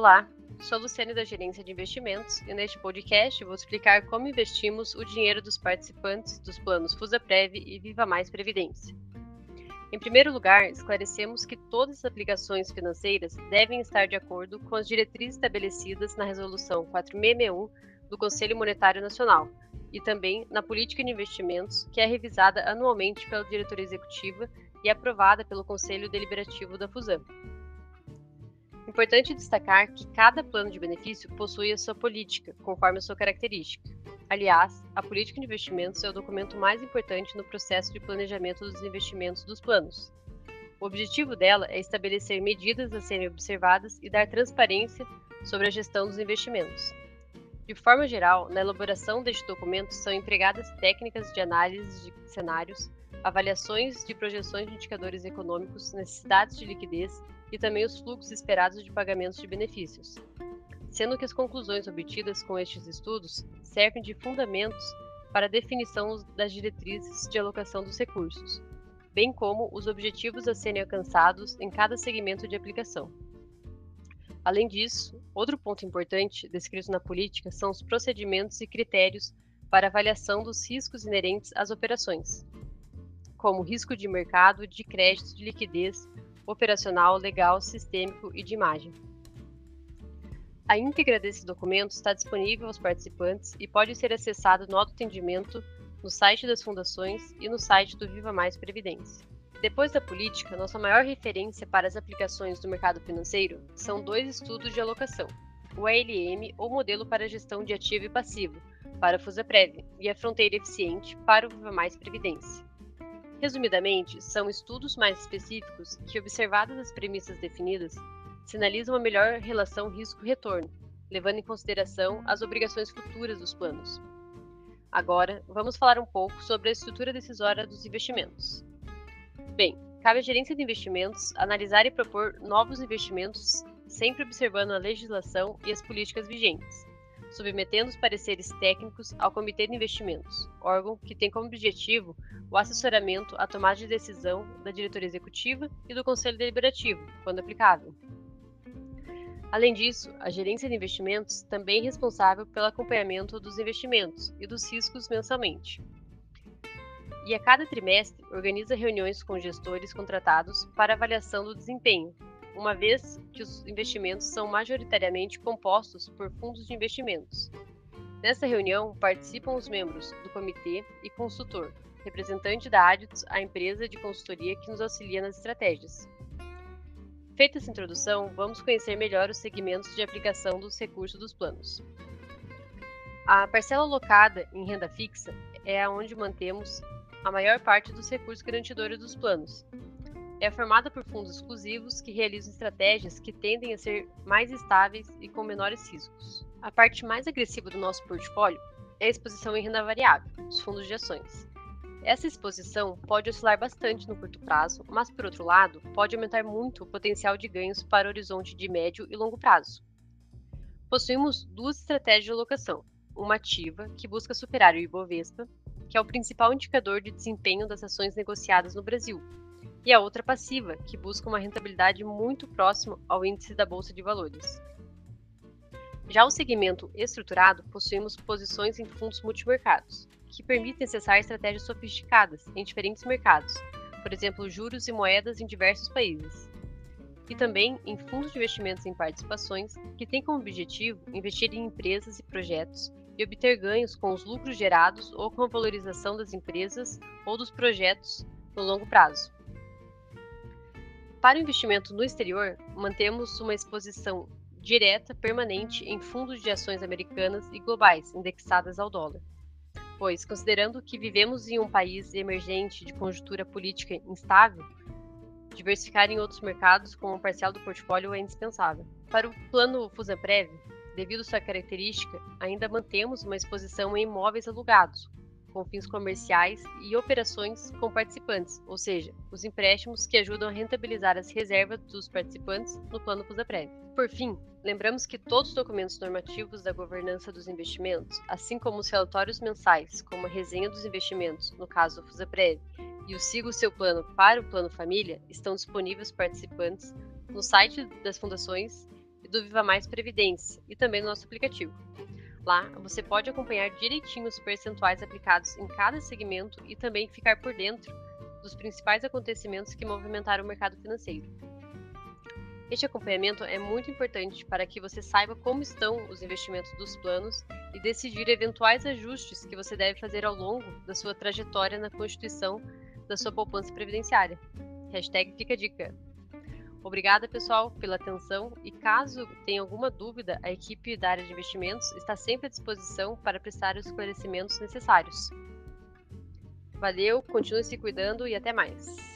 Olá, sou a Luciane da Gerência de Investimentos e neste podcast vou explicar como investimos o dinheiro dos participantes dos planos FusaPrev e Viva Mais Previdência. Em primeiro lugar, esclarecemos que todas as aplicações financeiras devem estar de acordo com as diretrizes estabelecidas na Resolução 4661 do Conselho Monetário Nacional e também na Política de Investimentos, que é revisada anualmente pela diretoria executiva e aprovada pelo Conselho Deliberativo da Fusam. Importante destacar que cada plano de benefício possui a sua política, conforme a sua característica. Aliás, a política de investimentos é o documento mais importante no processo de planejamento dos investimentos dos planos. O objetivo dela é estabelecer medidas a serem observadas e dar transparência sobre a gestão dos investimentos. De forma geral, na elaboração deste documento são empregadas técnicas de análise de cenários, avaliações de projeções de indicadores econômicos, necessidades de liquidez e também os fluxos esperados de pagamentos de benefícios, sendo que as conclusões obtidas com estes estudos servem de fundamentos para a definição das diretrizes de alocação dos recursos, bem como os objetivos a serem alcançados em cada segmento de aplicação. Além disso, outro ponto importante descrito na política são os procedimentos e critérios para avaliação dos riscos inerentes às operações, como risco de mercado, de crédito, de liquidez, operacional, legal, sistêmico e de imagem. A íntegra desse documento está disponível aos participantes e pode ser acessado no autoatendimento, no site das fundações e no site do Viva Mais Previdência. Depois da política, nossa maior referência para as aplicações do mercado financeiro são dois estudos de alocação: o ALM, ou Modelo para Gestão de Ativo e Passivo, para a FusaPrev, e a Fronteira Eficiente, para o Viva Mais Previdência. Resumidamente, são estudos mais específicos que, observadas as premissas definidas, sinalizam uma melhor relação risco-retorno, levando em consideração as obrigações futuras dos planos. Agora, vamos falar um pouco sobre a estrutura decisória dos investimentos. Bem, cabe à gerência de investimentos analisar e propor novos investimentos, sempre observando a legislação e as políticas vigentes, submetendo os pareceres técnicos ao Comitê de Investimentos, órgão que tem como objetivo o assessoramento à tomada de decisão da diretoria executiva e do conselho deliberativo, quando aplicável. Além disso, a gerência de investimentos também é responsável pelo acompanhamento dos investimentos e dos riscos mensalmente. E a cada trimestre organiza reuniões com gestores contratados para avaliação do desempenho, uma vez que os investimentos são majoritariamente compostos por fundos de investimentos. Nessa reunião participam os membros do comitê e consultor, representante da Aditus, a empresa de consultoria que nos auxilia nas estratégias. Feita essa introdução, vamos conhecer melhor os segmentos de aplicação dos recursos dos planos. A parcela alocada em renda fixa é onde mantemos a maior parte dos recursos garantidores dos planos. É formada por fundos exclusivos que realizam estratégias que tendem a ser mais estáveis e com menores riscos. A parte mais agressiva do nosso portfólio é a exposição em renda variável, os fundos de ações. Essa exposição pode oscilar bastante no curto prazo, mas, por outro lado, pode aumentar muito o potencial de ganhos para o horizonte de médio e longo prazo. Possuímos duas estratégias de alocação: uma ativa, que busca superar o Ibovespa, que é o principal indicador de desempenho das ações negociadas no Brasil, e a outra passiva, que busca uma rentabilidade muito próxima ao índice da Bolsa de Valores. Já o segmento estruturado possuímos posições em fundos multimercados, que permitem acessar estratégias sofisticadas em diferentes mercados, por exemplo, juros e moedas em diversos países. E também em fundos de investimentos em participações, que têm como objetivo investir em empresas e projetos e obter ganhos com os lucros gerados ou com a valorização das empresas ou dos projetos no longo prazo. Para o investimento no exterior, mantemos uma exposição direta permanente em fundos de ações americanas e globais indexadas ao dólar pois, considerando que vivemos em um país emergente de conjuntura política instável, diversificar em outros mercados com um parcial do portfólio é indispensável. Para o plano Fusaprev, devido à sua característica, ainda mantemos uma exposição em imóveis alugados, com fins comerciais e operações com participantes, ou seja, os empréstimos que ajudam a rentabilizar as reservas dos participantes no plano FusaPrev. Por fim, lembramos que todos os documentos normativos da governança dos investimentos, assim como os relatórios mensais, como a resenha dos investimentos, no caso do FusaPrev, e o Siga o Seu Plano para o Plano Família, estão disponíveis para participantes no site das fundações do Viva Mais Previdência e também no nosso aplicativo. Lá você pode acompanhar direitinho os percentuais aplicados em cada segmento e também ficar por dentro dos principais acontecimentos que movimentaram o mercado financeiro. Este acompanhamento é muito importante para que você saiba como estão os investimentos dos planos e decidir eventuais ajustes que você deve fazer ao longo da sua trajetória na constituição da sua poupança previdenciária. Hashtag fica a dica. Obrigada, pessoal, pela atenção e caso tenha alguma dúvida, a equipe da área de investimentos está sempre à disposição para prestar os esclarecimentos necessários. Valeu, continue se cuidando e até mais.